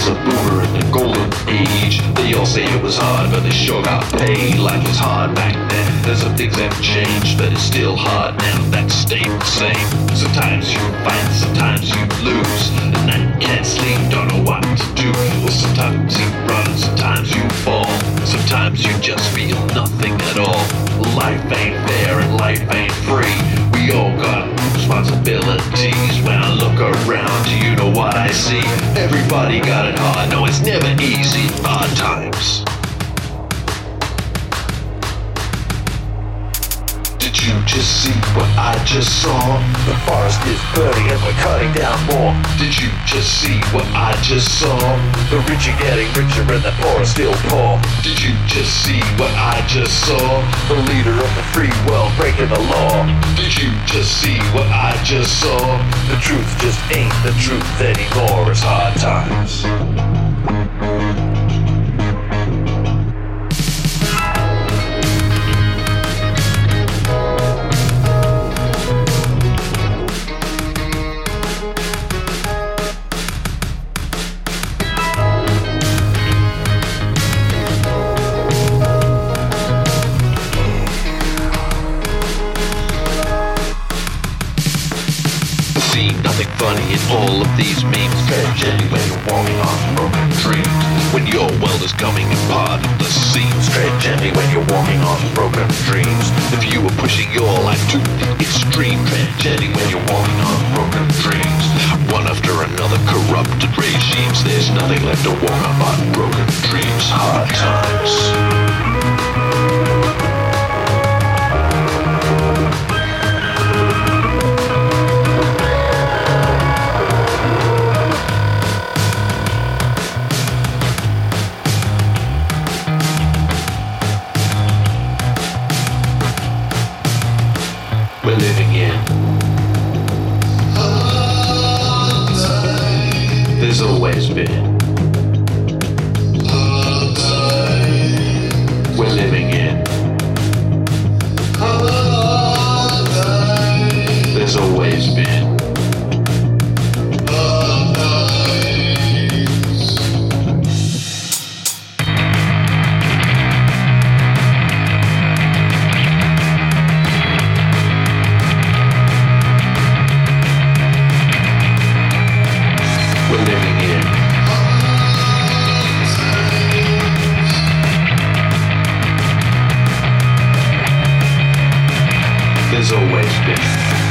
Was a boomer in the golden age. They all say it was hard, but they sure got paid. Life was hard back then. There's some things have changed, but it's still hard now. That stayed the same. Sometimes you find, sometimes you Everybody got it hard. No, it's never easy. Hard times. Did you just see what I just saw? The forest is burning and we're cutting down more. Did you just see what I just saw? The rich are getting richer and the poor are still poor. Did you just see what I just saw? The leader of the free world breaking the law. Did you just see what I just saw? The truth just ain't the truth anymore. It's hard times. In all of these memes. Tragedy when you're walking on broken dreams. When your world is coming apart at the seams. Tragedy when you're walking on broken dreams. If you were pushing your life to the extreme. Tragedy when you're walking on broken dreams. One after another corrupted regimes. There's nothing left to walk on broken dreams. Hard times. We're living in. There's always been. We're living in. There's always been.